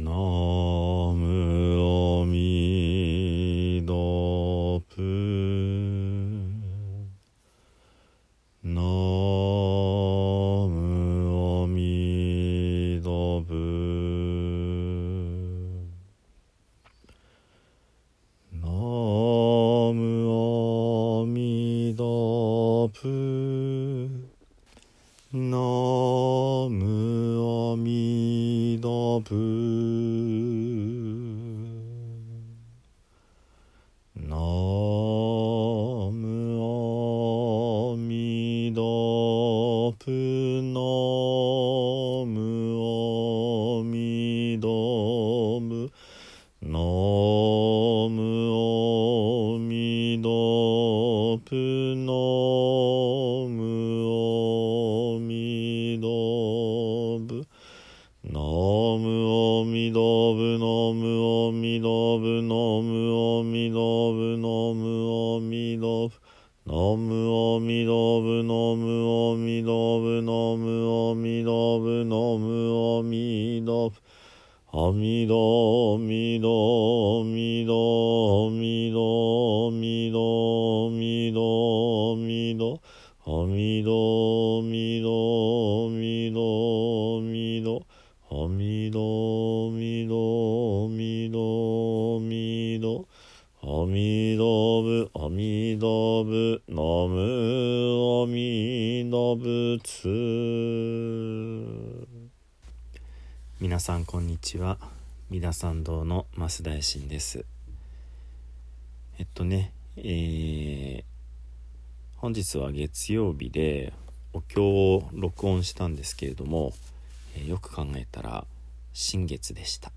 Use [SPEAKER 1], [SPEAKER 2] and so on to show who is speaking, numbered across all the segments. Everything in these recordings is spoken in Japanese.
[SPEAKER 1] ナムアミダプ。ナムアミダプ。ナムアミダプ。ナムみどみどみどみどみどみどみどみみはみみみみみぶみぶなむあみぶつ。皆さんこんにちは。皆田参道の増大臣です。えっとねえー本日は月曜日でお経を録音したんですけれども、えーよく考えたら新月でした。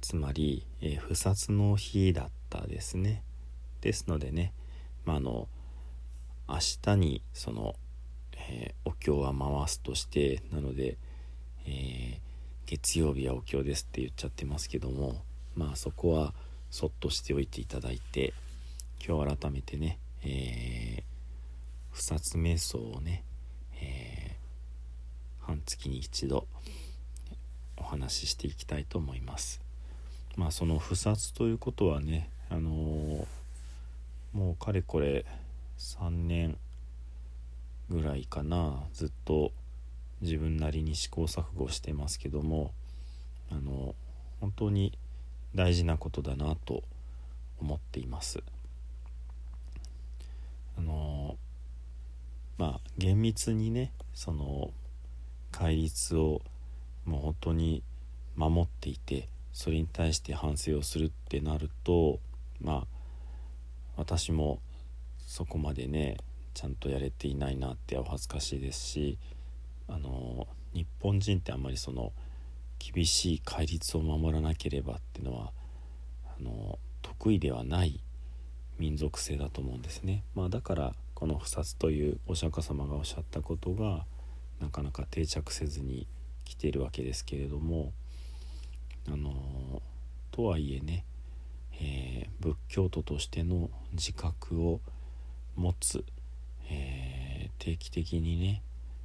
[SPEAKER 1] つまり、えー不殺の日だったですね。ですのでね、まあ、あの明日にその、えーお経は回すとしてなので、え月曜日はお経ですって言っちゃってますけどもまあそこはそっとしておいていただいて今日改めてね、えー不殺瞑想をね、えー半月に一度お話ししていきたいと思います。まあその不殺ということはね、あのーもうかれこれ3年ぐらいかなずっと自分なりに試行錯誤してますけどもあの本当に大事なことだなと思っています。あのまあ厳密にねその戒律をもう本当に守っていてそれに対して反省をするってなるとまあ私もそこまでねちゃんとやれていないなってお恥ずかしいですしあの日本人ってあんまりその厳しい戒律を守らなければっていうのはあの得意ではない民族性だと思うんですね。まあ、だからこの不殺というお釈迦様がおっしゃったことがなかなか定着せずに来ているわけですけれどもあのとはいえね、えー仏教徒としての自覚を持つ、えー定期的にね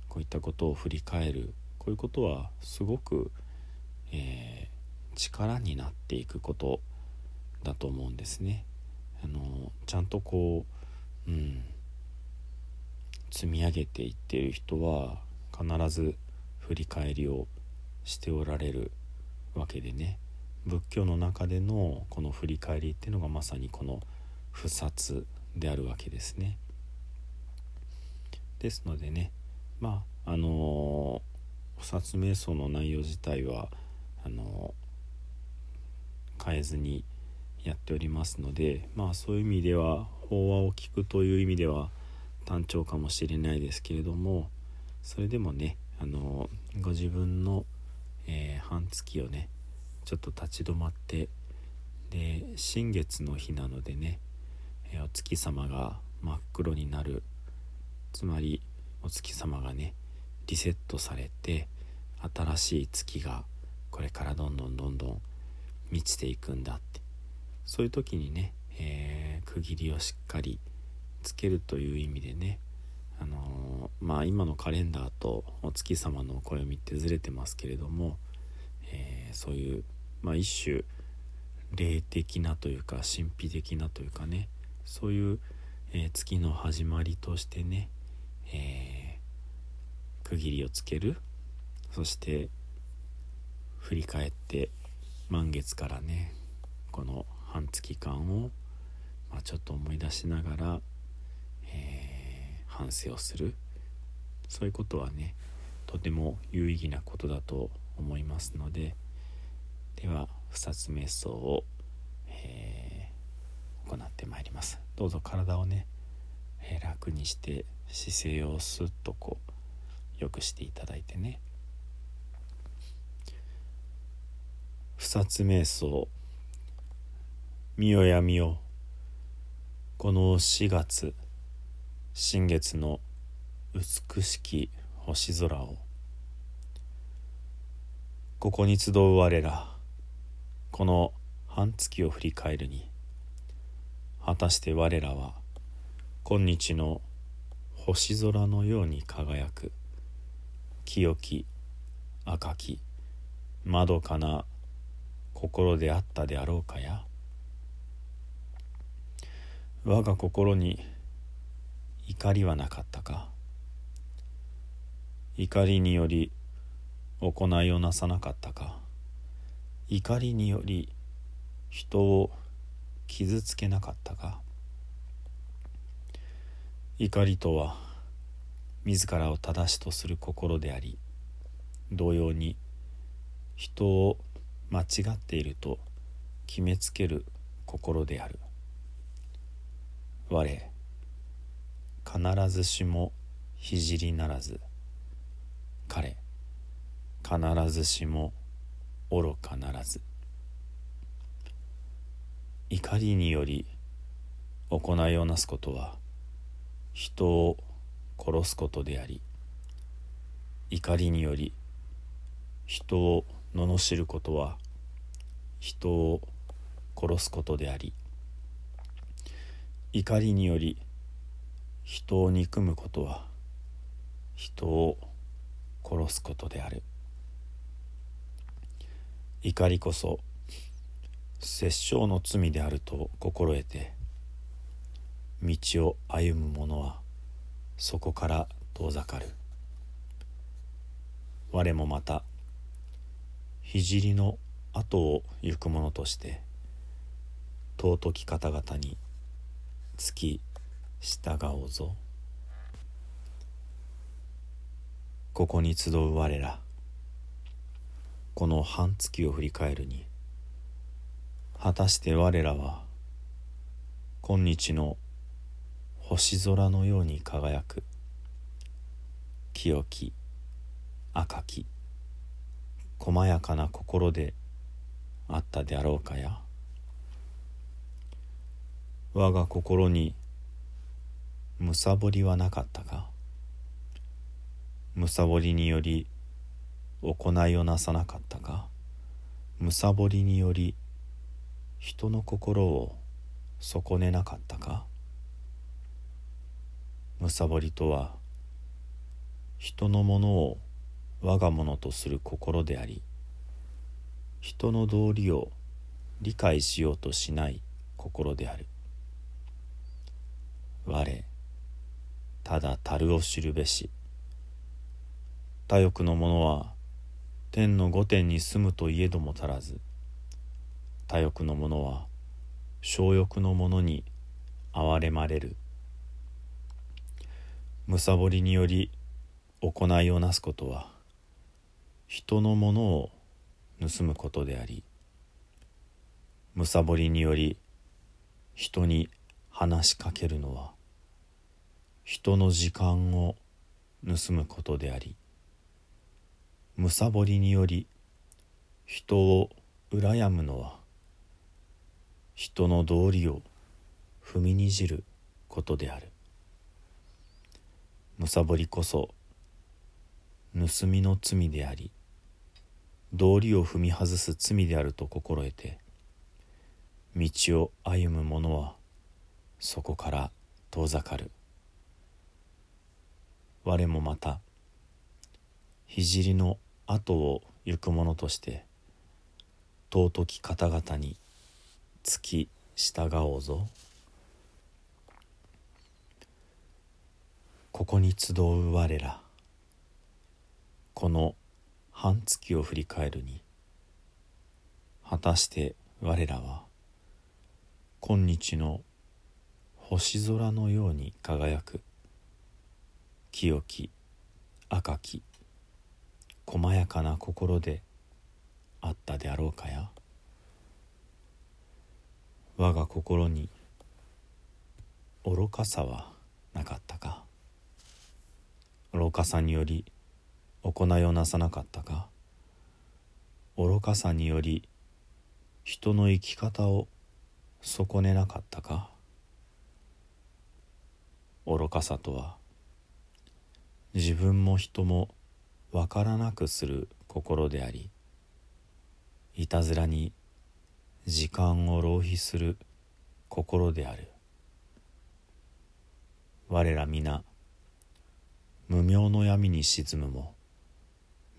[SPEAKER 1] こういったことを振り返るこういうことはすごく、えー力になっていくことだと思うんですね。あのちゃんとこう、うん、積み上げていっている人は必ず振り返りをしておられるわけでね仏教の中でのこの振り返りっていうのがまさにこの不殺であるわけですね。ですのでねまああの不殺瞑想の内容自体はあの変えずにやっておりますのでまあそういう意味では法話を聞くという意味では単調かもしれないですけれどもそれでもねあのご自分の、えー半月をねちょっと立ち止まってで新月の日なのでね、えーお月様が真っ黒になる。つまりお月様がねリセットされて新しい月がこれからどんどんどんどん満ちていくんだって。そういう時にね、えー区切りをしっかりつけるという意味でねあのーまあ今のカレンダーとお月様の暦ってずれてますけれども、えーそういうまあ、一種霊的なというか神秘的なというかねそういう、えー、月の始まりとしてね、えー、区切りをつけるそして振り返って満月からねこの半月間を、まあ、ちょっと思い出しながら、反省をする。そういうことはねとても有意義なことだと思いますのででは不殺瞑想を、えー、行ってまいります。どうぞ体をね、えー、楽にして姿勢をスッとこうよくしていただいてね。不殺瞑想。見よやみよこの4月新月の美しき星空を。ここに集う我らこの半月を振り返るに果たして我らは今日の星空のように輝く清き赤きまどかな心であったであろうかや。我が心に怒りはなかったか？怒りにより行いをなさなかったか？怒りにより人を傷つけなかったか？怒りとは自らを正しとする心であり同様に人を間違っていると決めつける心である。我必ずしも聖ならず。彼必ずしも愚かならず。怒りにより行いをなすことは人を殺すことであり怒りにより人を罵ることは人を殺すことであり怒りにより人を憎むことは人を殺すことである。怒りこそ殺生の罪であると心得て道を歩む者はそこから遠ざかる。我もまた聖の後を行く者として尊き方々につき従おうぞ。ここに集う我らこの半月を振り返るに果たして我らは今日の星空のように輝く清き赤き細やかな心であったであろうかや。我が心にむさぼりはなかったか？むさぼりにより行いをなさなかったか？むさぼりにより人の心を損ねなかったか？むさぼりとは人のものを我が物とする心であり人の道理を理解しようとしない心である。我ただ樽を知るべし。他欲の者は天の御殿に住むといえども足らず。他欲の者は小欲の者に憐れまれる。むさぼりにより行いをなすことは人のものを盗むことであり。むさぼりにより人に話しかけるのは人の時間を盗むことでありむさぼりにより人を羨むのは人の道理を踏みにじることである。むさぼりこそ盗みの罪であり道理を踏み外す罪であると心得て道を歩む者はそこから遠ざかる。我もまた聖の後を行く者として尊き方々につき従おうぞ。ここに集う我らこの半月を振り返るに果たして我らは今日の星空のように輝く。清き赤き細やかな心であったであろうかや。我が心に愚かさはなかったか。愚かさにより行いをなさなかったか。愚かさにより人の生き方を損ねなかったか。愚かさとは自分も人もわからなくする心でありいたずらに時間を浪費する心である。我ら皆無明の闇に沈むも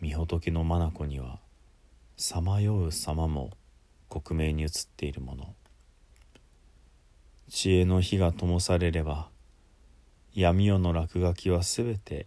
[SPEAKER 1] 御仏の眼にはさまよう様も克明に映っているもの。知恵の火が灯されれば闇夜の落書きはすべて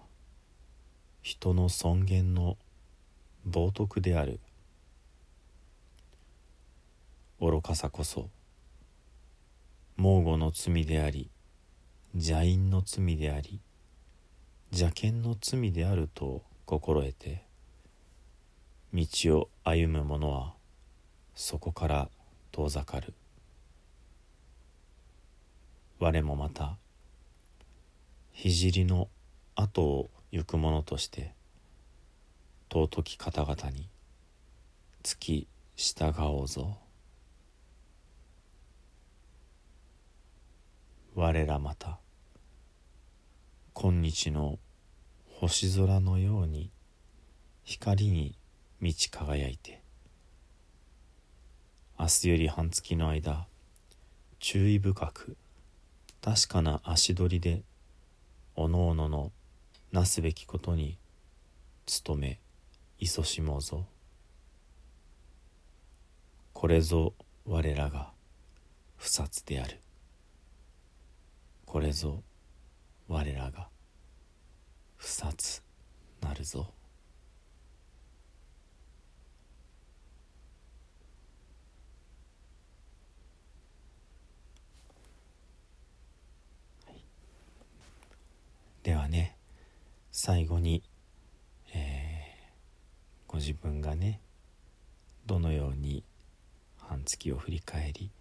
[SPEAKER 1] 人の尊厳の冒涜である。愚かさこそ猛虎の罪であり邪因の罪であり邪剣の罪であると心得て道を歩む者はそこから遠ざかる。我もまた聖の後を行く者として尊き方々につき従おうぞ。我らまた今日の星空のように光に満ち輝いて明日より半月の間注意深く確かな足取りでおのおののなすべきことに努め勤しもうぞ。これぞ我らが不殺である。これぞ我らが不殺なるぞ。ではね最後に、えー、ご自分がねどのように半月を振り返り、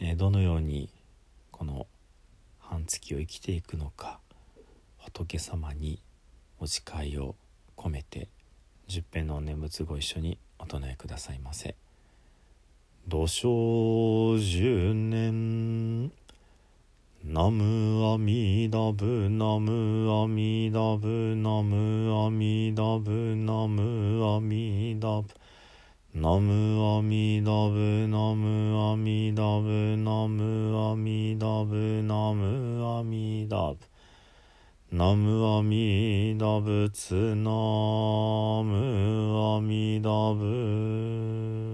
[SPEAKER 1] えー、どのようにこの半月を生きていくのか仏様にお誓いを込めて十遍の念仏ご一緒にお唱えくださいませ。土生十年ナムアミダブナムアミダブナムアミダブナムアミダブナムアミダブナムアミダブナムアミダブナムアミダブナムアミダブツナムアミダブ